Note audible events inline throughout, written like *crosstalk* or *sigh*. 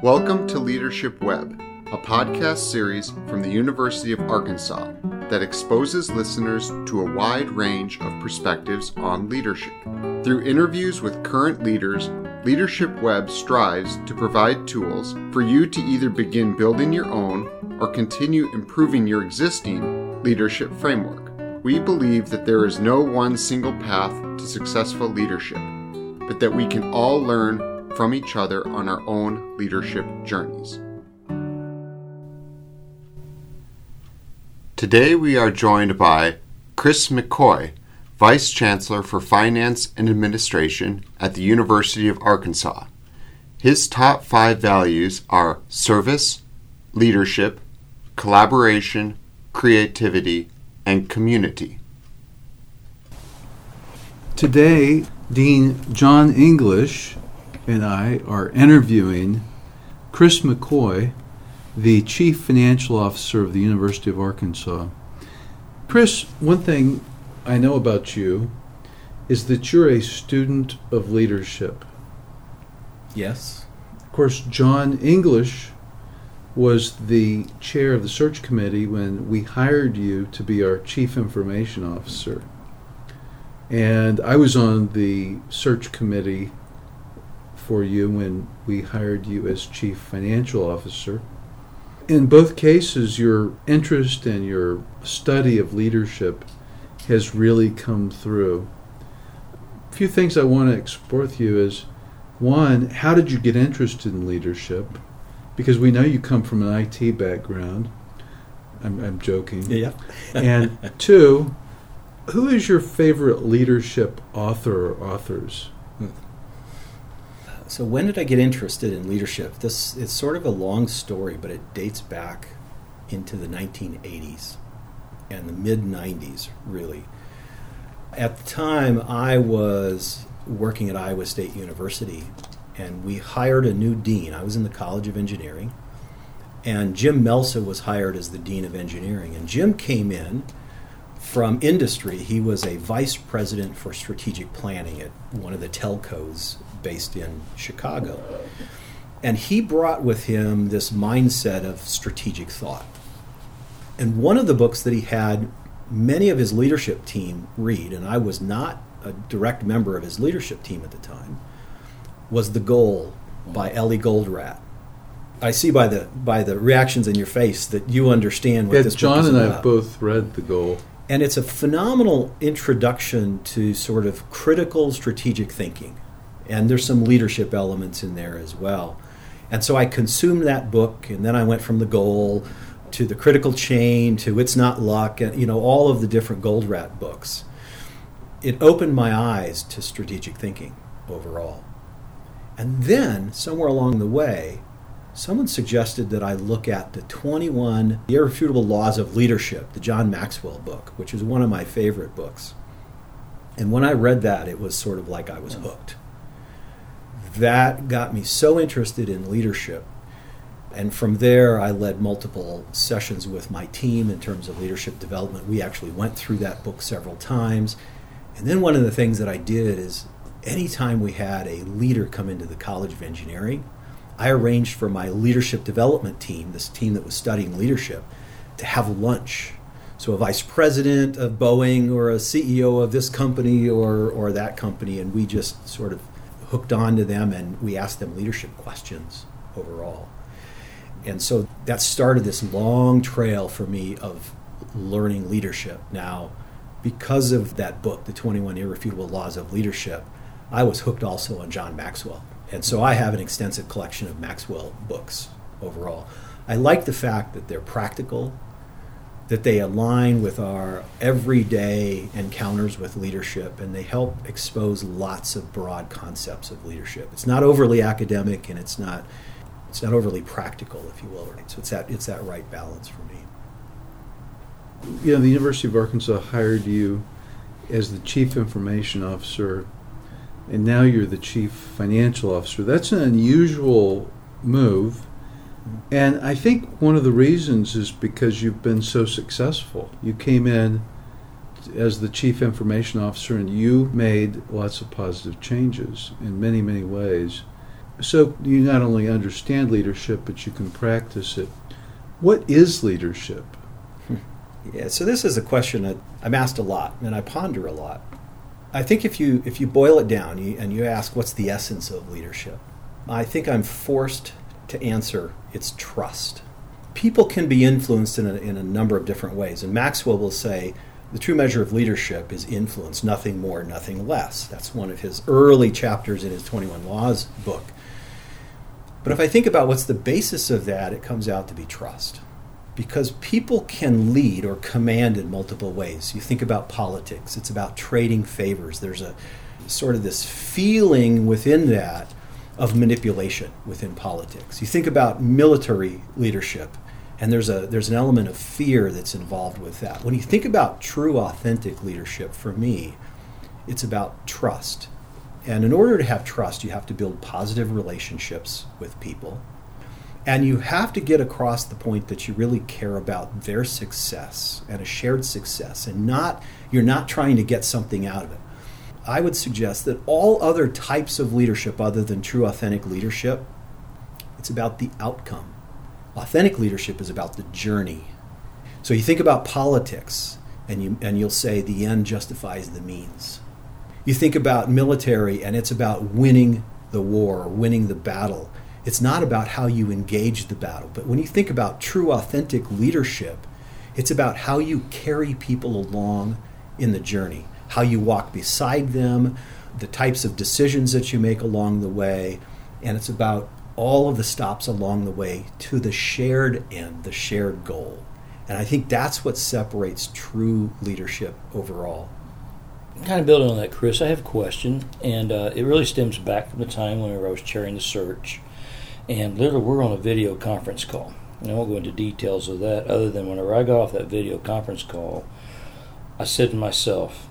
Welcome to Leadership Web, a podcast series from the University of Arkansas that exposes listeners to a wide range of perspectives on leadership. Through interviews with current leaders, Leadership Web strives to provide tools for you to either begin building your own or continue improving your existing leadership framework. We believe that there is no one single path to successful leadership, but that we can all learn from each other on our own leadership journeys. Today we are joined by Chris McCoy, Vice Chancellor for Finance and Administration at the University of Arkansas. His top five values are service, leadership, collaboration, creativity, and community. Today, Dean John English and I are interviewing Chris McCoy, the Chief Financial Officer of the University of Arkansas. Chris, one thing I know about you is that you're a student of leadership. Yes. Of course, John English was the chair of the search committee when we hired you to be our Chief Information Officer. And I was on the search committee for you when we hired you as Chief Financial Officer. In both cases, your interest and your study of leadership has really come through. A few things I want to explore with you is one, how did you get interested in leadership? Because we know you come from an IT background. I'm, I'm joking. Yeah. *laughs* and two, who is your favorite leadership author or authors? Hmm. So when did I get interested in leadership? This it's sort of a long story, but it dates back into the 1980s and the mid 90s, really. At the time, I was working at Iowa State University, and we hired a new dean. I was in the College of Engineering, and Jim Melsa was hired as the dean of engineering. And Jim came in from industry. He was a vice president for strategic planning at one of the telcos based in Chicago. And he brought with him this mindset of strategic thought. And one of the books that he had many of his leadership team read, and I was not a direct member of his leadership team at the time, was The Goal by Eli Goldratt. I see by the by the reactions in your face that you understand what Yeah, this John and I have both read The Goal. And it's a phenomenal introduction to sort of critical strategic thinking. And there's some leadership elements in there as well. And so I consumed that book, and then I went from the goal to the critical chain to it's not luck, and you know all of the different Goldratt books. It opened my eyes to strategic thinking overall. And then somewhere along the way, someone suggested that I look at the 21 Irrefutable Laws of Leadership, the John Maxwell book, which is one of my favorite books. And when I read that, it was sort of like I was hooked. That got me so interested in leadership. And from there, I led multiple sessions with my team in terms of leadership development. We actually went through that book several times. And then one of the things that I did is anytime we had a leader come into the College of Engineering, I arranged for my leadership development team, this team that was studying leadership, to have lunch. So a vice president of Boeing or a CEO of this company or, or that company, and we just sort of hooked on to them and we asked them leadership questions overall. And so that started this long trail for me of learning leadership. Now, because of that book, The 21 Irrefutable Laws of Leadership, I was hooked also on John Maxwell. And so I have an extensive collection of Maxwell books overall. I like the fact that they're practical, that they align with our everyday encounters with leadership, and they help expose lots of broad concepts of leadership. It's not overly academic and it's not it's not overly practical, if you will. Right? So it's that it's that right balance for me. You know, the University of Arkansas hired you as the Chief Information Officer, and now you're the Chief Financial Officer. That's an unusual move. And I think one of the reasons is because you've been so successful. You came in as the Chief Information Officer and you made lots of positive changes in many, many ways. So you not only understand leadership, but you can practice it. What is leadership? *laughs* Yeah, so this is a question that I'm asked a lot and I ponder a lot. I think if you if you boil it down and you ask what's the essence of leadership, I think I'm forced to answer it's trust. People can be influenced in a, in a number of different ways, and Maxwell will say the true measure of leadership is influence, nothing more, nothing less. That's one of his early chapters in his 21 Laws book. But if I think about what's the basis of that, it comes out to be trust because people can lead or command in multiple ways. You think about politics, it's about trading favors. There's a sort of this feeling within that of manipulation within politics. You think about military leadership, and there's a there's an element of fear that's involved with that. When you think about true authentic leadership for me, it's about trust. And in order to have trust, you have to build positive relationships with people and you have to get across the point that you really care about their success and a shared success and not you're not trying to get something out of it. I would suggest that all other types of leadership other than true authentic leadership it's about the outcome. Authentic leadership is about the journey. So you think about politics and you and you'll say the end justifies the means. You think about military and it's about winning the war or winning the battle it's not about how you engage the battle. But when you think about true, authentic leadership, it's about how you carry people along in the journey, how you walk beside them, the types of decisions that you make along the way, and it's about all of the stops along the way to the shared end, the shared goal. And I think that's what separates true leadership overall. Kind of building on that, Chris, I have a question, and uh, it really stems back from the time whenever I was chairing the search and literally we're on a video conference call. And I won't go into details of that other than whenever I got off that video conference call, I said to myself,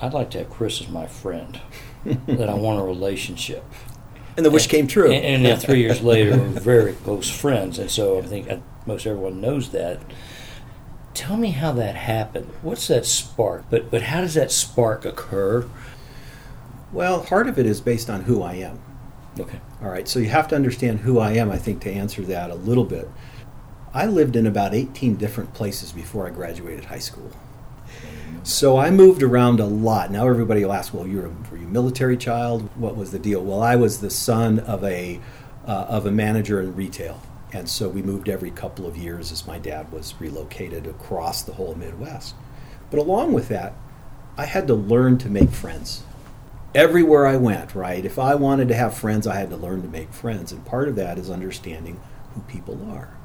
I'd like to have Chris as my friend, that I want a relationship. And the wish and, came true. And, and then three years later, we're very close friends. And so I think most everyone knows that. Tell me how that happened. What's that spark? But but how does that spark occur? Well, part of it is based on who I am. Okay. All right, so you have to understand who I am, I think, to answer that a little bit. I lived in about 18 different places before I graduated high school. So I moved around a lot. Now everybody will ask, "Well, you're a, were you a military child? What was the deal?" Well, I was the son of a uh, of a manager in retail, and so we moved every couple of years as my dad was relocated across the whole Midwest. But along with that, I had to learn to make friends everywhere I went, right? If I wanted to have friends, I had to learn to make friends. And part of that is understanding who people are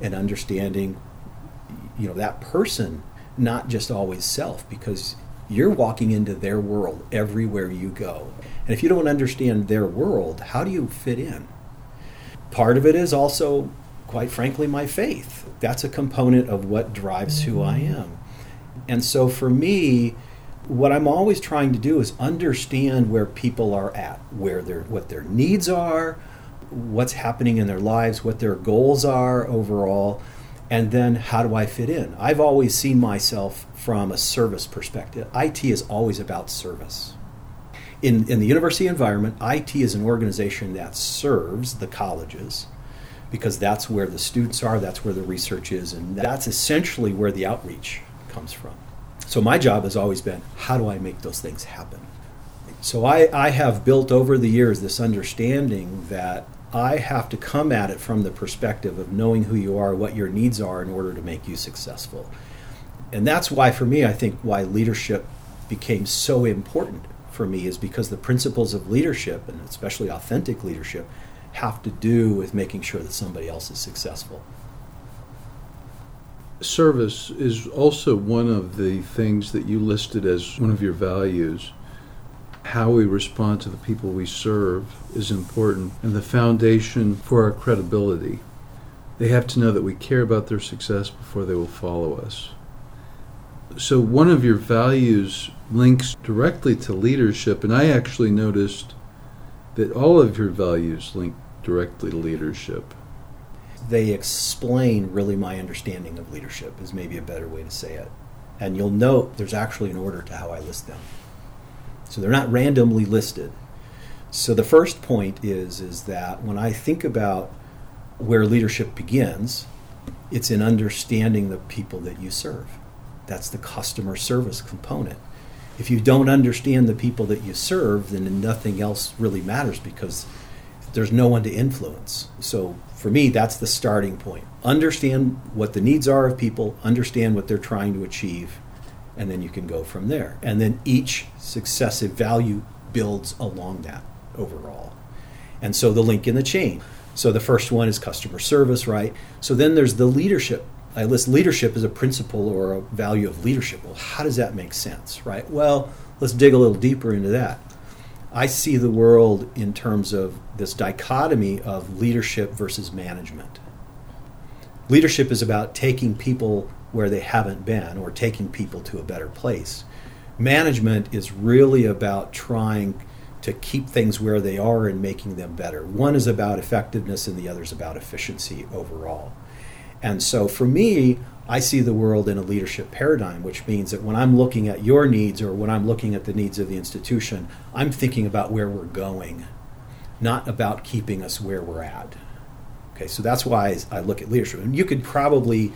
and understanding, you know, that person, not just always self, because you're walking into their world everywhere you go. And if you don't understand their world, how do you fit in? Part of it is also, quite frankly, my faith. That's a component of what drives who I mm-hmm. am. And so for me, what I'm always trying to do is understand where people are at, where their what their needs are, what's happening in their lives, what their goals are overall, and then how do I fit in? I've always seen myself from a service perspective. IT is always about service. In, in the university environment, IT is an organization that serves the colleges because that's where the students are, that's where the research is, and that's essentially where the outreach comes from. So my job has always been how do I make those things happen? So I, I have built over the years this understanding that I have to come at it from the perspective of knowing who you are, what your needs are in order to make you successful. And that's why, for me, I think why leadership became so important for me is because the principles of leadership, and especially authentic leadership, have to do with making sure that somebody else is successful service is also one of the things that you listed as one of your values. How we respond to the people we serve is important, and the foundation for our credibility. They have to know that we care about their success before they will follow us. So, one of your values links directly to leadership, and I actually noticed that all of your values link directly to leadership they explain really my understanding of leadership is maybe a better way to say it and you'll note there's actually an order to how i list them so they're not randomly listed So the first point is is that when I think about where leadership begins, it's in understanding the people that you serve. That's the customer service component. If you don't understand the people that you serve, then nothing else really matters because there's no one to influence. So for me, that's the starting point. Understand what the needs are of people, understand what they're trying to achieve, and then you can go from there. And then each successive value builds along that overall. And so the link in the chain. So the first one is customer service, right? So then there's the leadership. I list leadership as a principle or a value of leadership. Well, how does that make sense, right? Well, let's dig a little deeper into that. I see the world in terms of this dichotomy of leadership versus management. Leadership is about taking people where they haven't been or taking people to a better place. Management is really about trying to keep things where they are and making them better. One is about effectiveness and the other is about efficiency overall. And so for me, I see the world in a leadership paradigm, which means that when I'm looking at your needs or when I'm looking at the needs of the institution, I'm thinking about where we're going, not about keeping us where we're at. Okay, so that's why I look at leadership. And you could probably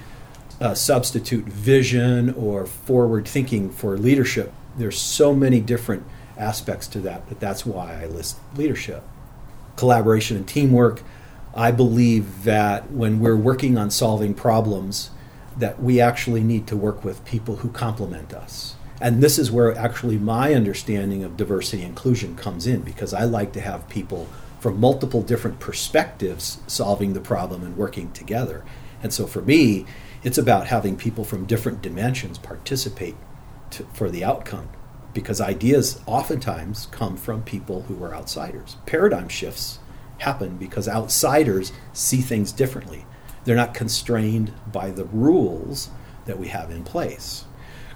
uh, substitute vision or forward thinking for leadership. There's so many different aspects to that, but that's why I list leadership. Collaboration and teamwork. I believe that when we're working on solving problems, that we actually need to work with people who complement us. And this is where actually my understanding of diversity inclusion comes in because I like to have people from multiple different perspectives solving the problem and working together. And so for me, it's about having people from different dimensions participate to, for the outcome because ideas oftentimes come from people who are outsiders. Paradigm shifts happen because outsiders see things differently. They're not constrained by the rules that we have in place.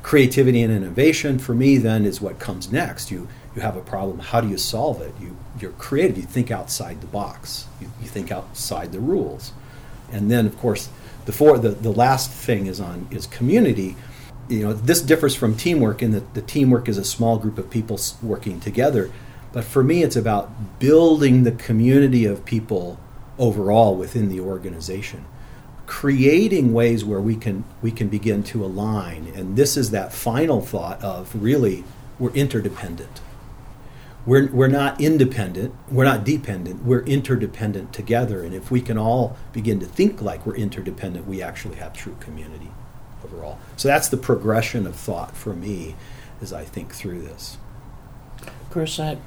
Creativity and innovation, for me, then, is what comes next. You, you have a problem, how do you solve it? You, you're creative, you think outside the box, you, you think outside the rules. And then, of course, the, four, the, the last thing is on is community. You know, this differs from teamwork in that the teamwork is a small group of people working together. But for me, it's about building the community of people overall within the organization creating ways where we can we can begin to align and this is that final thought of really we're interdependent we're, we're not independent we're not dependent we're interdependent together. And if we can all begin to think like we're interdependent we actually have true community overall. So that's the progression of thought for me as i think through this. Chris I,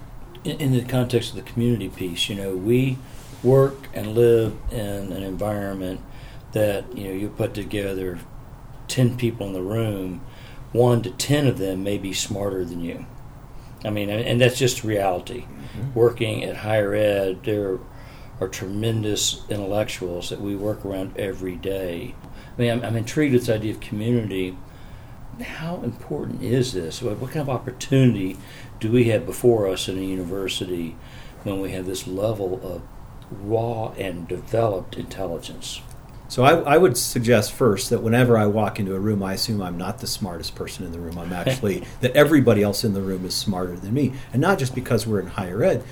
in, in the context of the community piece you know we work and live in an environment that you know you put together 10 people in the room one to 10 of them may be smarter than you i mean and that's just reality. Mm-hmm. working at higher ed there are tremendous intellectuals that we work around every day. I mean i'm, I'm intrigued with this idea of community. How important is this? What, what kind of opportunity do we have before us in a university when we have this level of raw and developed intelligence so I, I, would suggest first that whenever I walk into a room, I assume I'm not the smartest person in the room. I'm actually *laughs* that everybody else in the room is smarter than me, and not just because we're in higher ed,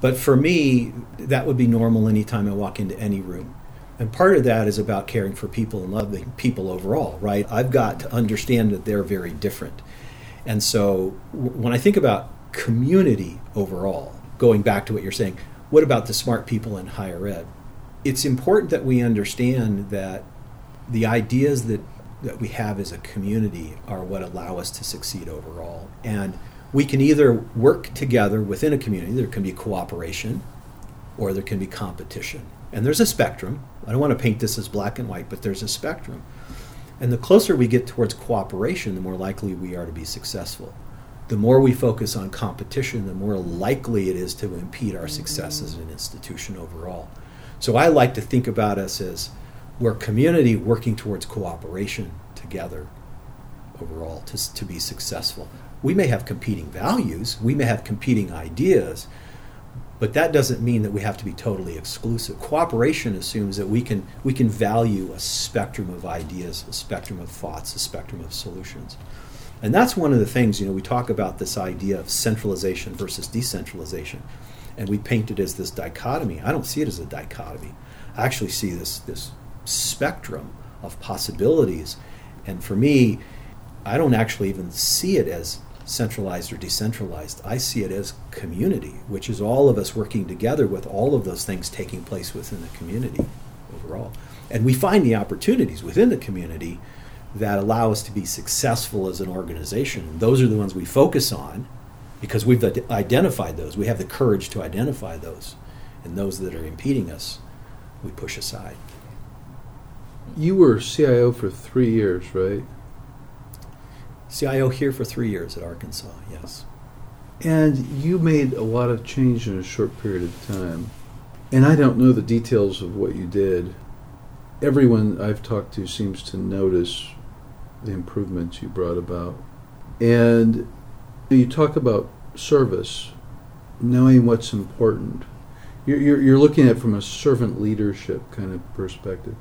but for me that would be normal anytime I walk into any room. And part of that is about caring for people and loving people overall, right? I've got to understand that they're very different, and so when I think about community overall, going back to what you're saying, what about the smart people in higher ed? It's important that we understand that the ideas that, that we have as a community are what allow us to succeed overall. And we can either work together within a community, there can be cooperation, or there can be competition. And there's a spectrum. I don't want to paint this as black and white, but there's a spectrum. And the closer we get towards cooperation, the more likely we are to be successful. The more we focus on competition, the more likely it is to impede our success as an institution overall. So I like to think about us as we're community working towards cooperation together overall to, to be successful. We may have competing values, we may have competing ideas, but that doesn't mean that we have to be totally exclusive. Cooperation assumes that we can we can value a spectrum of ideas, a spectrum of thoughts, a spectrum of solutions. And that's one of the things, you know, we talk about this idea of centralization versus decentralization. And we paint it as this dichotomy. I don't see it as a dichotomy. I actually see this this spectrum of possibilities, and for me, I don't actually even see it as centralized or decentralized. I see it as community, which is all of us working together with all of those things taking place within the community overall. And we find the opportunities within the community that allow us to be successful as an organization. Those are the ones we focus on because we've identified those. We have the courage to identify those. And those that are impeding us, we push aside. You were CIO for three years, right? CIO here for three years at Arkansas, yes. And you made a lot of change in a short period of time. And I don't know the details of what you did. Everyone I've talked to seems to notice the improvements you brought about. And you talk about service, knowing what's important. You're, you're, you're looking at it from a servant leadership kind of perspective.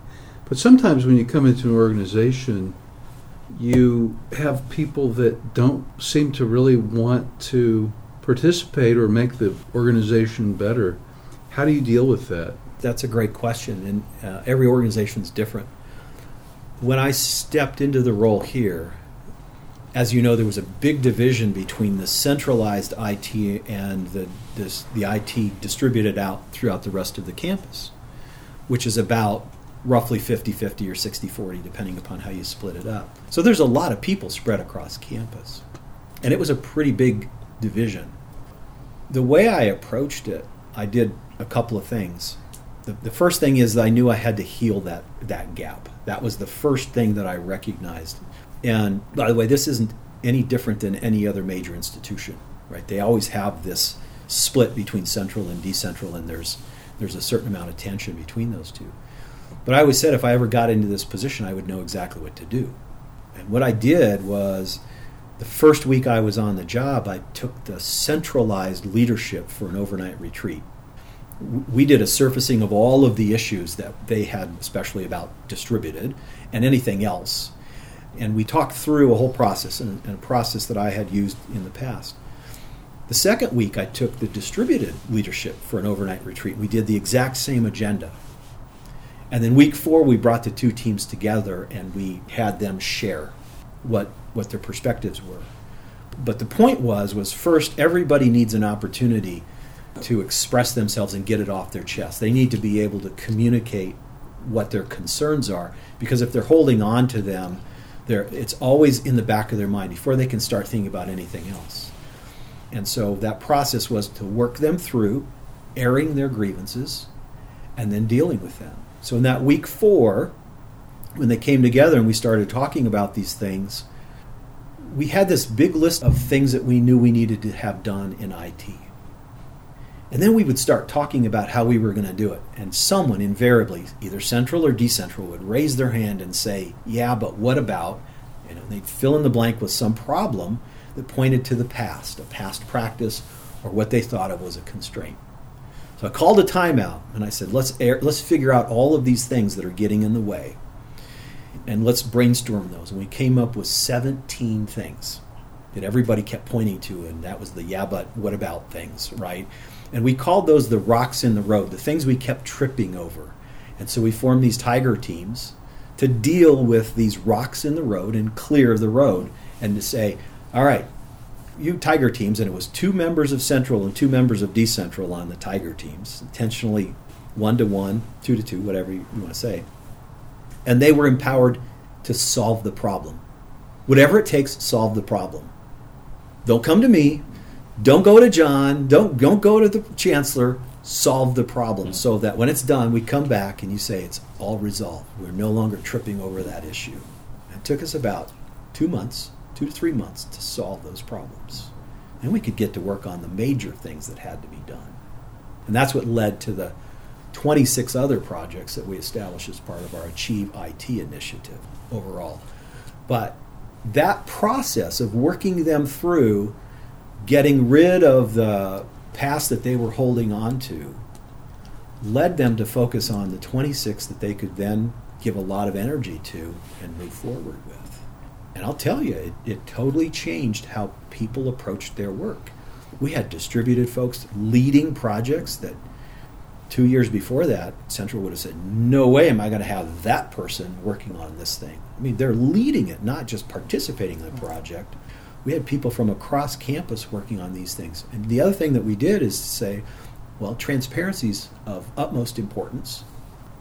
But sometimes when you come into an organization, you have people that don't seem to really want to participate or make the organization better. How do you deal with that? That's a great question, and uh, every organization is different. When I stepped into the role here, as you know, there was a big division between the centralized IT and the, this, the IT distributed out throughout the rest of the campus, which is about roughly 50 50 or 60 40, depending upon how you split it up. So there's a lot of people spread across campus. And it was a pretty big division. The way I approached it, I did a couple of things. The, the first thing is I knew I had to heal that, that gap. That was the first thing that I recognized. And by the way, this isn't any different than any other major institution, right? They always have this split between central and decentral, and there's there's a certain amount of tension between those two. But I always said if I ever got into this position, I would know exactly what to do. And what I did was the first week I was on the job, I took the centralized leadership for an overnight retreat. We did a surfacing of all of the issues that they had, especially about distributed and anything else. And we talked through a whole process, and a process that I had used in the past. The second week, I took the distributed leadership for an overnight retreat. We did the exact same agenda. And then week four, we brought the two teams together and we had them share what what their perspectives were. But the point was was first everybody needs an opportunity to express themselves and get it off their chest. They need to be able to communicate what their concerns are because if they're holding on to them, they're, it's always in the back of their mind before they can start thinking about anything else. And so that process was to work them through airing their grievances and then dealing with them. So in that week four, when they came together and we started talking about these things, we had this big list of things that we knew we needed to have done in IT. And then we would start talking about how we were going to do it. And someone invariably, either central or decentral, would raise their hand and say, Yeah, but what about? Know, they'd fill in the blank with some problem that pointed to the past, a past practice, or what they thought of was a constraint. So I called a timeout and I said, let's air, let's figure out all of these things that are getting in the way, and let's brainstorm those. And we came up with 17 things that everybody kept pointing to, and that was the yeah, but what about things, right? And we called those the rocks in the road, the things we kept tripping over. And so we formed these tiger teams to deal with these rocks in the road and clear the road and to say, all right, you Tiger teams, and it was two members of Central and two members of Decentral on the Tiger teams, intentionally one to one, two to two, whatever you, want to say. And they were empowered to solve the problem. Whatever it takes, solve the problem. Don't come to me. Don't go to John. Don't, don't go to the chancellor. Solve the problem so that when it's done, we come back and you say it's all resolved. We're no longer tripping over that issue. It took us about two months two to three months to solve those problems. And we could get to work on the major things that had to be done. And that's what led to the 26 other projects that we established as part of our Achieve IT initiative overall. But that process of working them through getting rid of the past that they were holding on to led them to focus on the 26 that they could then give a lot of energy to and move forward with. And I'll tell you, it, it totally changed how people approached their work. We had distributed folks leading projects that two years before that, Central would have said, No way am I going to have that person working on this thing. I mean, they're leading it, not just participating in the project. We had people from across campus working on these things. And the other thing that we did is to say, well, transparency is of utmost importance.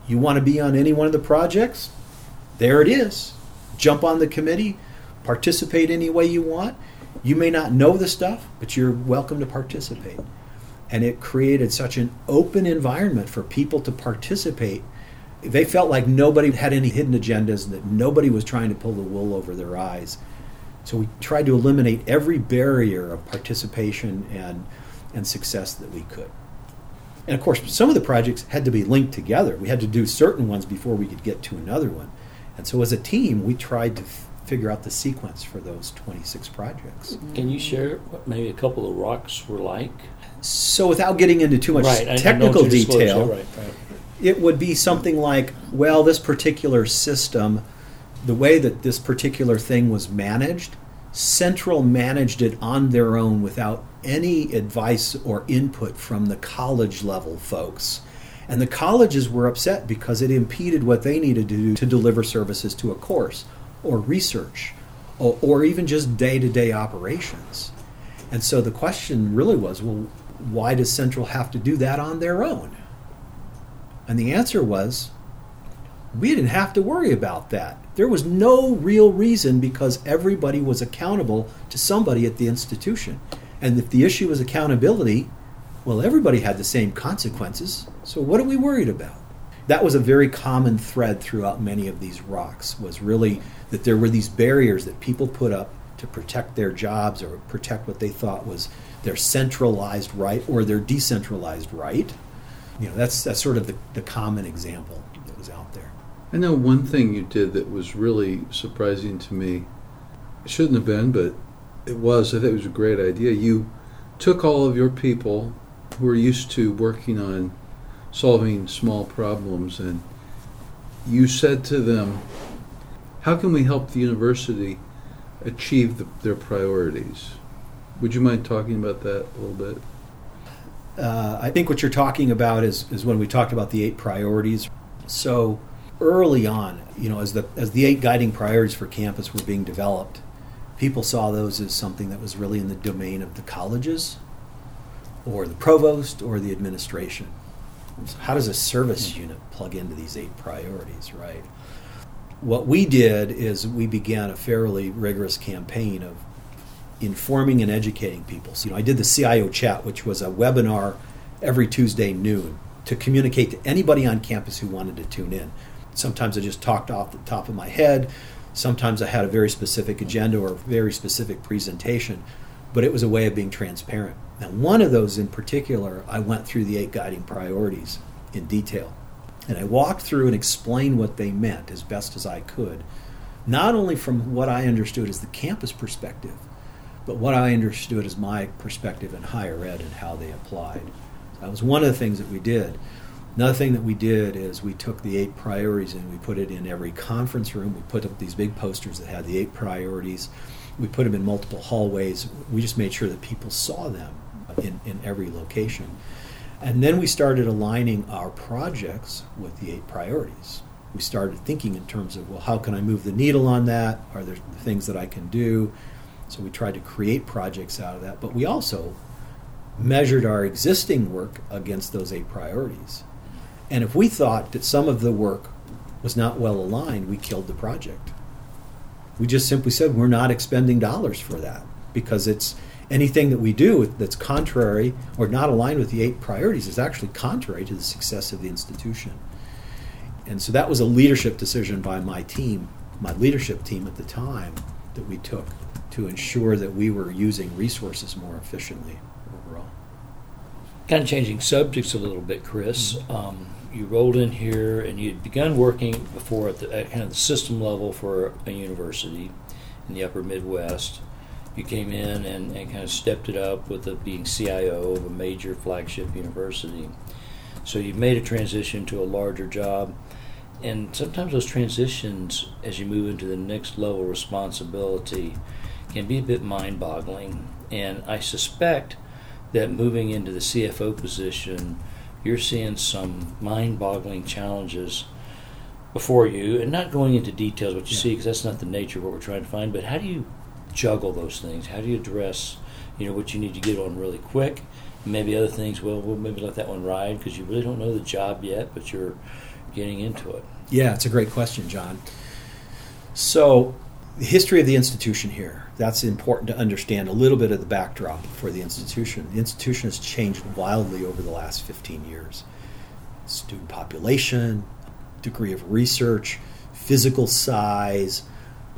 You want to be on any one of the projects? There it is. Jump on the committee, participate any way you want. You may not know the stuff, but you're welcome to participate and it created such an open environment for people to participate. They felt like nobody had any hidden agendas that nobody was trying to pull the wool over their eyes. So we tried to eliminate every barrier of participation and, and success that we could. And of course, some of the projects had to be linked together. We had to do certain ones before we could get to another one. And so as a team, we tried to f- figure out the sequence for those 26 projects. Mm-hmm. Can you share what maybe a couple of rocks were like? So, without getting into too much right, technical what you disclosed, detail, right, right. it would be something like, well, this particular system, the way that this particular thing was managed, Central managed it on their own without any advice or input from the college level folks. And the colleges were upset because it impeded what they needed to do to deliver services to a course or research or, or even just day to day operations. And so the question really was well, why does Central have to do that on their own? And the answer was we didn't have to worry about that. There was no real reason because everybody was accountable to somebody at the institution. And if the issue was accountability, well, everybody had the same consequences. So what are we worried about? That was a very common thread throughout many of these rocks was really that there were these barriers that people put up to protect their jobs or protect what they thought was their centralized right or their decentralized right. You know, that's that's sort of the, the common example that was out there. I know one thing you did that was really surprising to me. It shouldn't have been, but it was. I think it was a great idea. You took all of your people who are used to working on solving small problems and you said to them, How can we help the university achieve the, their priorities? Would you mind talking about that a little bit? Uh, I think what you're talking about is, is when we talked about the eight priorities. So early on, you know, as the as the eight guiding priorities for campus were being developed, people saw those as something that was really in the domain of the colleges, or the provost, or the administration. So how does a service hmm. unit plug into these eight priorities, right? What we did is we began a fairly rigorous campaign of informing and educating people. So, you know, I did the CIO chat, which was a webinar every Tuesday noon to communicate to anybody on campus who wanted to tune in. Sometimes I just talked off the top of my head. Sometimes I had a very specific agenda or a very specific presentation, but it was a way of being transparent. Now, one of those in particular, I went through the eight guiding priorities in detail. And I walked through and explained what they meant as best as I could, not only from what I understood as the campus perspective, but what I understood as my perspective in higher ed and how they applied. That was one of the things that we did. Another thing that we did is we took the eight priorities and we put it in every conference room. We put up these big posters that had the eight priorities. We put them in multiple hallways. We just made sure that people saw them in, in every location. And then we started aligning our projects with the eight priorities. We started thinking in terms of, well, how can I move the needle on that? Are there things that I can do? So we tried to create projects out of that. But we also measured our existing work against those eight priorities. And if we thought that some of the work was not well aligned, we killed the project. We just simply said we're not expending dollars for that because it's anything that we do that's contrary or not aligned with the eight priorities is actually contrary to the success of the institution. And so that was a leadership decision by my team, my leadership team at the time, that we took to ensure that we were using resources more efficiently. Kind of changing subjects a little bit, Chris. Mm-hmm. Um, you rolled in here and you'd begun working before at the at kind of the system level for a university in the upper Midwest. You came in and, and kind of stepped it up with the, being CIO of a major flagship university. So you've made a transition to a larger job. And sometimes those transitions, as you move into the next level of responsibility, can be a bit mind boggling. And I suspect that moving into the CFO position, you're seeing some mind-boggling challenges before you, and not going into details what you Yeah. see because that's not the nature of what we're trying to find. But how do you juggle those things? How do you address, you know, what you need to get on really quick? Maybe other things. Well, we'll maybe let that one ride because you really don't know the job yet, but you're getting into it. Yeah, it's a great question, John. So, the history of the institution here, that's important to understand a little bit of the backdrop for the institution. The institution has changed wildly over the last 15 years. Student population, degree of research, physical size,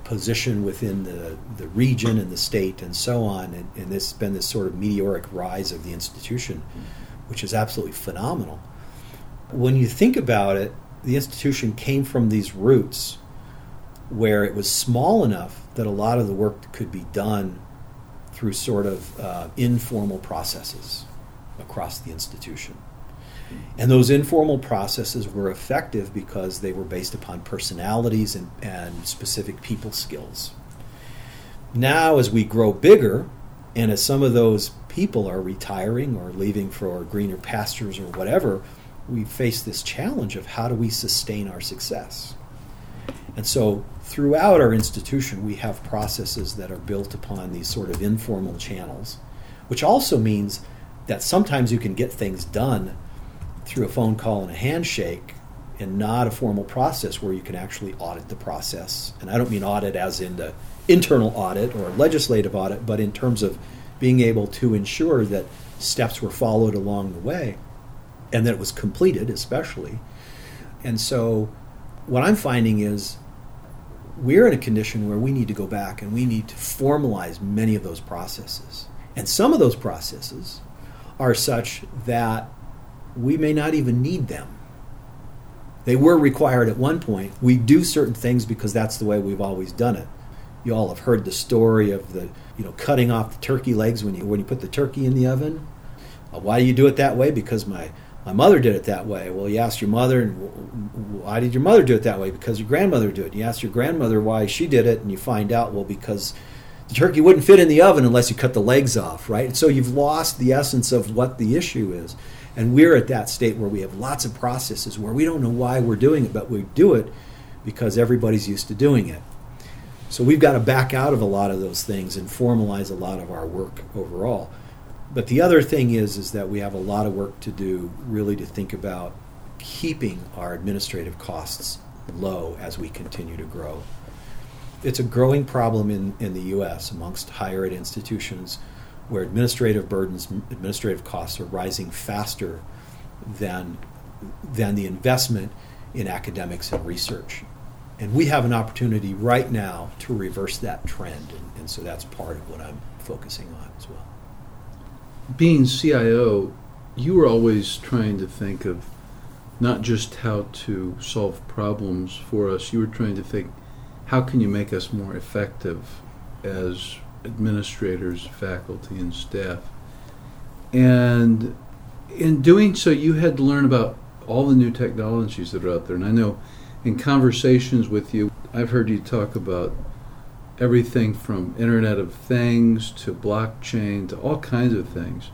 position within the, the region and the state, and so on. And, and this has been this sort of meteoric rise of the institution, which is absolutely phenomenal. When you think about it, the institution came from these roots where it was small enough that a lot of the work could be done through sort of uh, informal processes across the institution. And those informal processes were effective because they were based upon personalities and, and specific people skills. Now, as we grow bigger, and as some of those people are retiring or leaving for greener pastures or whatever, we face this challenge of how do we sustain our success. And so, throughout our institution, we have processes that are built upon these sort of informal channels, which also means that sometimes you can get things done through a phone call and a handshake and not a formal process where you can actually audit the process. And I don't mean audit as in the internal audit or legislative audit, but in terms of being able to ensure that steps were followed along the way and that it was completed, especially. And so, what I'm finding is we're in a condition where we need to go back and we need to formalize many of those processes. And some of those processes are such that we may not even need them. They were required at one point. We do certain things because that's the way we've always done it. You all have heard the story of the, you know, cutting off the turkey legs when you when you put the turkey in the oven. Why do you do it that way? Because my my mother did it that way. Well, you ask your mother, and why did your mother do it that way? Because your grandmother did it. You ask your grandmother why she did it, and you find out, well, because the turkey wouldn't fit in the oven unless you cut the legs off, right? And so you've lost the essence of what the issue is. And we're at that state where we have lots of processes where we don't know why we're doing it, but we do it because everybody's used to doing it. So we've got to back out of a lot of those things and formalize a lot of our work overall. But the other thing is is that we have a lot of work to do really to think about keeping our administrative costs low as we continue to grow. It's a growing problem in, in the US amongst higher ed institutions where administrative burdens, administrative costs are rising faster than, than the investment in academics and research. And we have an opportunity right now to reverse that trend. And, and so that's part of what I'm focusing on as well. Being CIO, you were always trying to think of not just how to solve problems for us, you were trying to think how can you make us more effective as administrators, faculty, and staff. And in doing so, you had to learn about all the new technologies that are out there. And I know in conversations with you, I've heard you talk about everything from Internet of Things to blockchain to all kinds of things.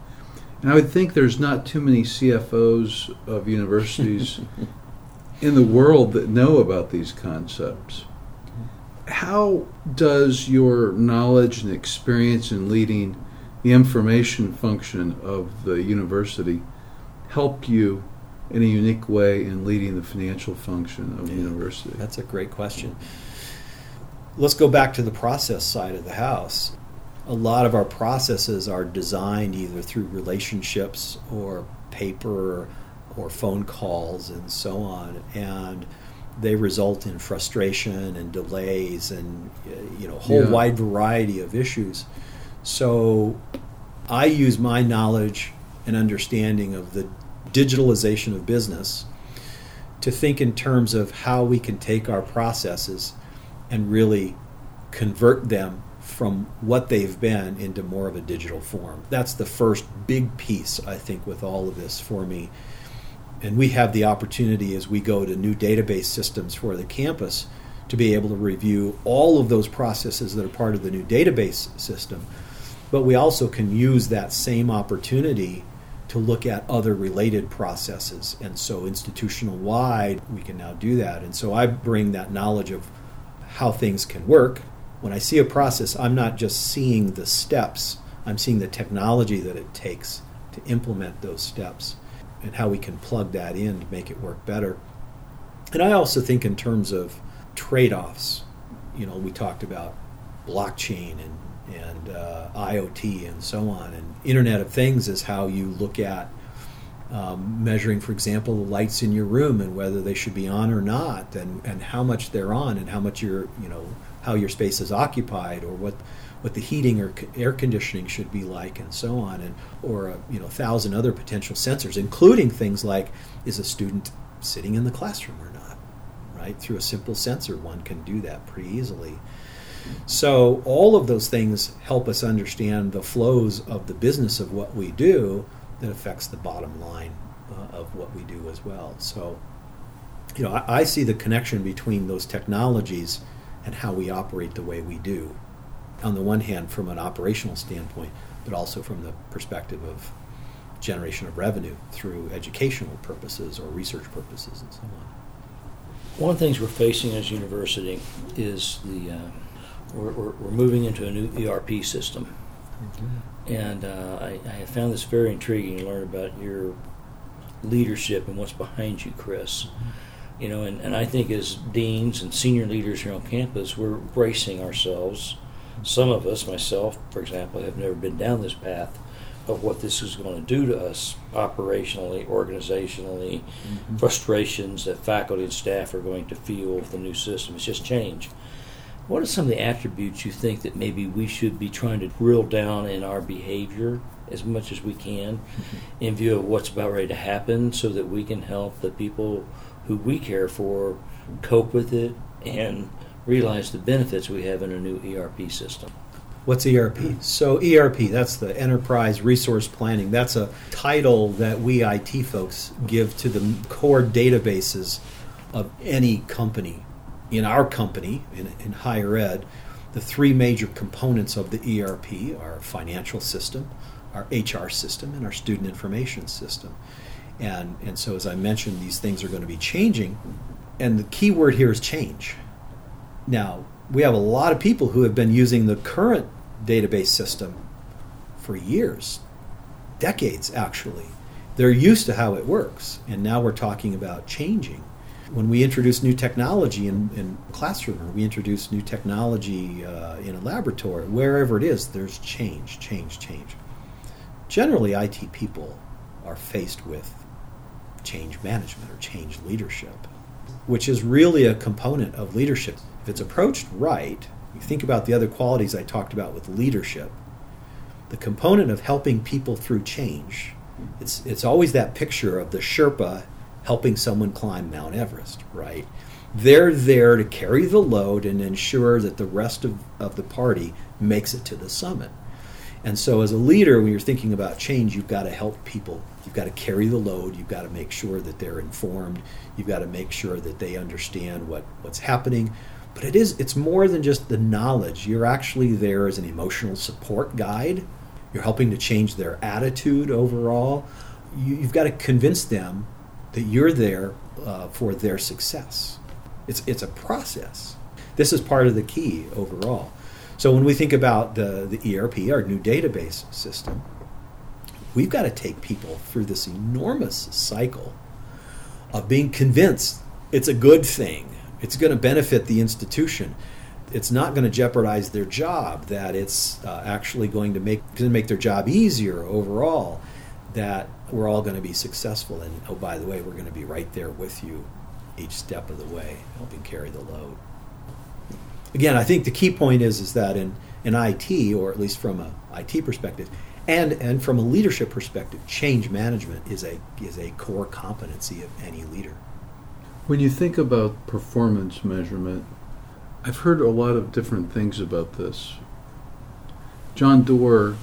And I would think there's not too many CFOs of universities *laughs* in the world that know about these concepts. How does your knowledge and experience in leading the information function of the university help you in a unique way in leading the financial function of the university? That's a great question. Let's go back to the process side of the house. A lot of our processes are designed either through relationships or paper or phone calls and so on. And they result in frustration and delays and you know a whole Yeah. wide variety of issues. So I use my knowledge and understanding of the digitalization of business to think in terms of how we can take our processes and really convert them from what they've been into more of a digital form. That's the first big piece, I think, with all of this for me. And we have the opportunity as we go to new database systems for the campus to be able to review all of those processes that are part of the new database system but we also can use that same opportunity to look at other related processes. And so, institutional wide, we can now do that. And so, I bring that knowledge of how things can work. When I see a process, I'm not just seeing the steps, I'm seeing the technology that it takes to implement those steps and how we can plug that in to make it work better. And I also think in terms of trade offs. You know, we talked about blockchain and and uh, IoT and so on. And Internet of Things is how you look at um, measuring, for example, the lights in your room and whether they should be on or not, and, and how much they're on, and how much your you know how your space is occupied, or what what the heating or air conditioning should be like, and so on, and or a you know thousand other potential sensors, including things like is a student sitting in the classroom or not, right? Through a simple sensor, one can do that pretty easily. So, all of those things help us understand the flows of the business of what we do that affects the bottom line uh, of what we do as well. So, you know, I, I, see the connection between those technologies and how we operate the way we do. On the one hand, from an operational standpoint, but also from the perspective of generation of revenue through educational purposes or research purposes and so on. One of the things we're facing as a university is the uh, we're, we're, we're, moving into a new ERP system. Mm-hmm. And uh, I, I have found this very intriguing to learn about your leadership and what's behind you, Chris. Mm-hmm. You know, and, and I think as deans and senior leaders here on campus, we're bracing ourselves. Some of us, myself, for example, have never been down this path of what this is going to do to us operationally, organizationally, mm-hmm. frustrations that faculty and staff are going to feel with the new system. It's just change. What are some of the attributes you think that maybe we should be trying to drill down in our behavior as much as we can mm-hmm. in view of what's about ready to happen so that we can help the people who we care for cope with it and realize the benefits we have in a new ERP system? What's ERP? So, ERP, that's the Enterprise Resource Planning. That's a title that we IT folks give to the core databases of any company in our company, in, in higher ed, the three major components of the ERP are financial system, our HR system, and our student information system. And, and so, as I mentioned, these things are going to be changing. And the key word here is change. Now, we have a lot of people who have been using the current database system for years, decades actually. They're used to how it works. And now we're talking about changing when we introduce new technology in, in classroom or we introduce new technology uh, in a laboratory, wherever it is, there's change, change, change. Generally, IT people are faced with change management or change leadership, which is really a component of leadership. If it's approached right, you think about the other qualities I talked about with leadership, the component of helping people through change, it's, it's always that picture of the Sherpa helping someone climb Mount Everest, right? They're there to carry the load and ensure that the rest of, of the party makes it to the summit. And so, as a leader, when you're thinking about change, you've got to help people. You've got to carry the load. You've got to make sure that they're informed. You've got to make sure that they understand what, what's happening. But it is it's more than just the knowledge. You're actually there as an emotional support guide. You're helping to change their attitude overall. You, you've got to convince them that you're there uh, for their success. It's, it's a process. This is part of the key overall. So when we think about the, the ERP, our new database system, we've got to take people through this enormous cycle of being convinced it's a good thing. It's going to benefit the institution. It's not going to jeopardize their job. That it's uh, actually going to make going to make their job easier overall. That we're all going to be successful. And oh, by the way, we're going to be right there with you each step of the way, helping carry the load. Again, I think the key point is is that in, in IT, or at least from a IT perspective, and and from a leadership perspective, change management is a is a core competency of any leader. When you think about performance measurement, I've heard a lot of different things about this. John Doerr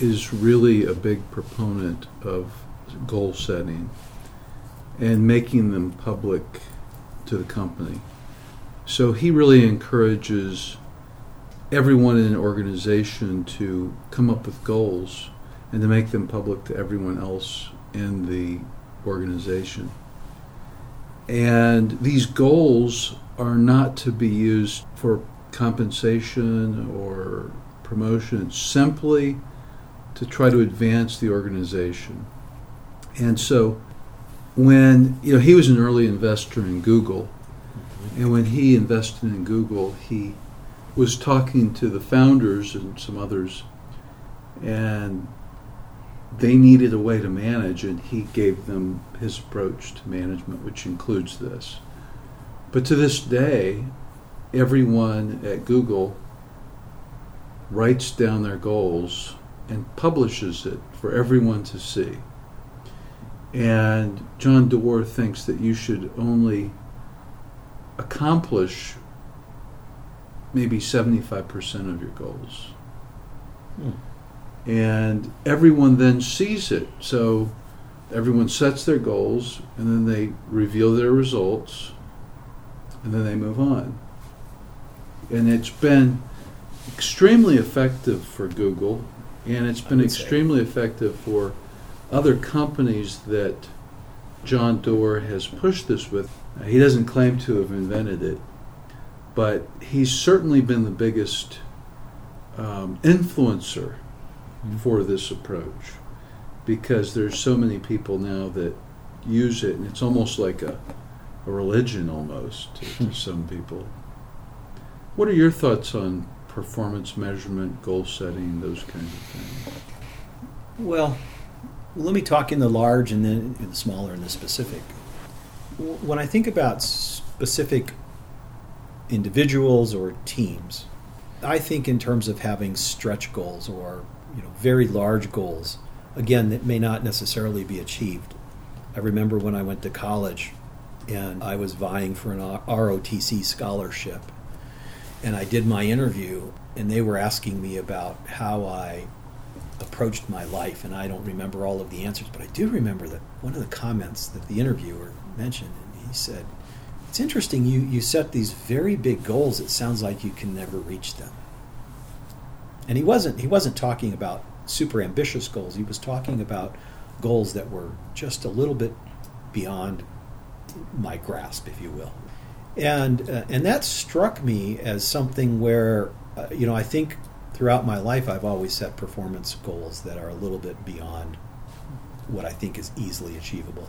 is really a big proponent of goal setting and making them public to the company. So he really encourages everyone in an organization to come up with goals and to make them public to everyone else in the organization. And these goals are not to be used for compensation or promotion, simply to try to advance the organization. And so when you know he was an early investor in Google, and when he invested in Google, he was talking to the founders and some others, and they needed a way to manage, and he gave them his approach to management, which includes this. But to this day, everyone at Google writes down their goals and publishes it for everyone to see. And John Doerr thinks that you should only accomplish maybe 75% of your goals. Hmm. And everyone then sees it. So everyone sets their goals and then they reveal their results and then they move on. And it's been extremely effective for Google and it's been extremely say. effective for other companies that John Doerr has pushed this with. He doesn't claim to have invented it, but he's certainly been the biggest um, influencer mm-hmm. for this approach because there's so many people now that use it, and it's almost like a, a religion almost to, to *laughs* some people. What are your thoughts on performance measurement, goal setting, those kinds of things? Well, let me talk in the large and then in the smaller and the specific. When I think about specific individuals or teams, I think in terms of having stretch goals or you know very large goals. Again, that may not necessarily be achieved. I remember when I went to college and I was vying for an ROTC scholarship and I did my interview, and they were asking me about how I approached my life, and I don't remember all of the answers, but I do remember that one of the comments that the interviewer mentioned, and he said, "It's interesting you you set these very big goals. It sounds like you can never reach them." And he wasn't he wasn't talking about super ambitious goals. He was talking about goals that were just a little bit beyond my grasp, if you will and uh, and that struck me as something where uh, you know I think throughout my life I've always set performance goals that are a little bit beyond what I think is easily achievable.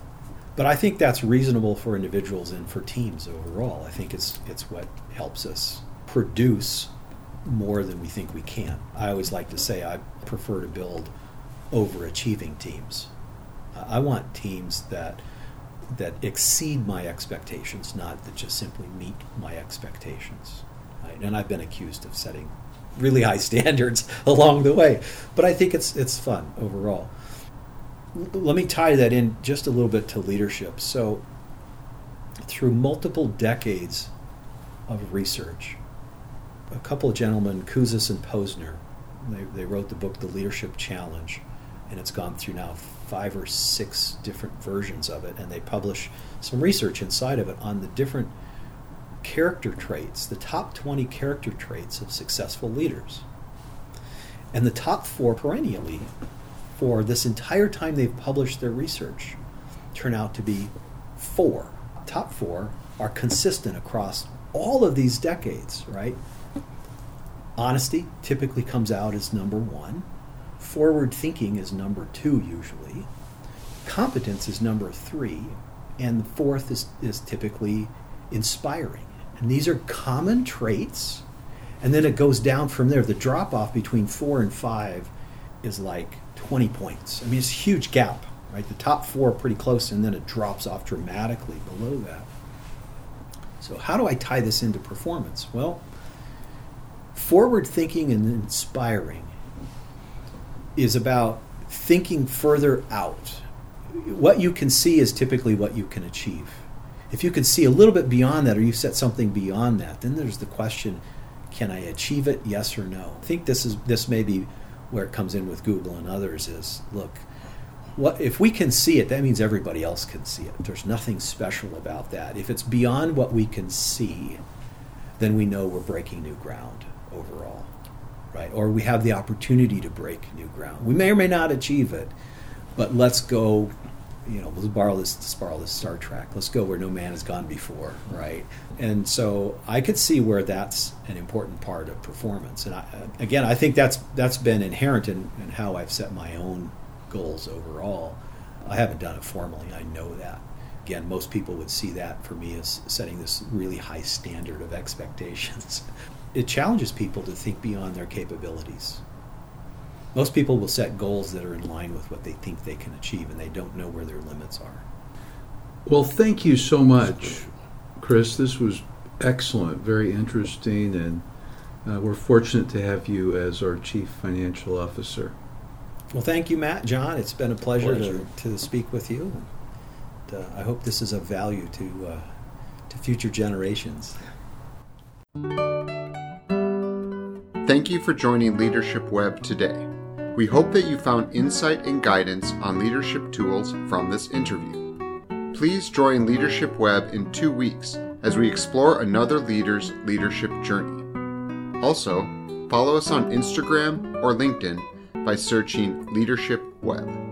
But I think that's reasonable for individuals and for teams overall. I think it's it's what helps us produce more than we think we can. I always like to say I prefer to build overachieving teams. I want teams that that exceed my expectations, not that just simply meet my expectations. Right? And I've been accused of setting really high *laughs* standards along the way, but I think it's it's fun overall. L- let me tie that in just a little bit to leadership. So, through multiple decades of research, a couple of gentlemen, Kouzes and Posner, they, they wrote the book The Leadership Challenge, and it's gone through now five or six different versions of it, and they publish some research inside of it on the different character traits, the top 20 character traits of successful leaders. And the top four perennially, for this entire time they've published their research, turn out to be four. Top four are consistent across all of these decades, right? Honesty typically comes out as number one. Forward thinking is number two usually. Competence is number three. And the fourth is, is typically inspiring. And these are common traits. And then it goes down from there. The drop off between four and five is like 20 points. I mean, it's a huge gap, right? The top four are pretty close, and then it drops off dramatically below that. So, how do I tie this into performance? Well, forward thinking and inspiring is about thinking further out. What you can see is typically what you can achieve. If you can see a little bit beyond that, or you set something beyond that, then there's the question: Can I achieve it? Yes or no? I think this is this may be where it comes in with Google and others. Is look, what if we can see it? That means everybody else can see it. There's nothing special about that. If it's beyond what we can see, then we know we're breaking new ground. overall, right? Or we have the opportunity to break new ground. We may or may not achieve it, but let's go. You know, let's borrow this. Let's borrow this Star Trek. Let's go where no man has gone before, right? And so I could see where that's an important part of performance. And I, again, I think that's that's been inherent in, in how I've set my own goals overall. I haven't done it formally. I know that. Again, most people would see that for me as setting this really high standard of expectations. *laughs* It challenges people to think beyond their capabilities. Most people will set goals that are in line with what they think they can achieve, and they don't know where their limits are. Well, thank you so much, Chris. This was excellent, very interesting, and uh, we're fortunate to have you as our Chief Financial Officer. Well, thank you, Matt, John. It's been a pleasure, Pleasure. To, to speak with you. And, uh, I hope this is of value to uh, to future generations. Thank you for joining Leadership Web today. We hope that you found insight and guidance on leadership tools from this interview. Please join Leadership Web in two weeks as we explore another leader's leadership journey. Also, follow us on Instagram or LinkedIn by searching Leadership Web.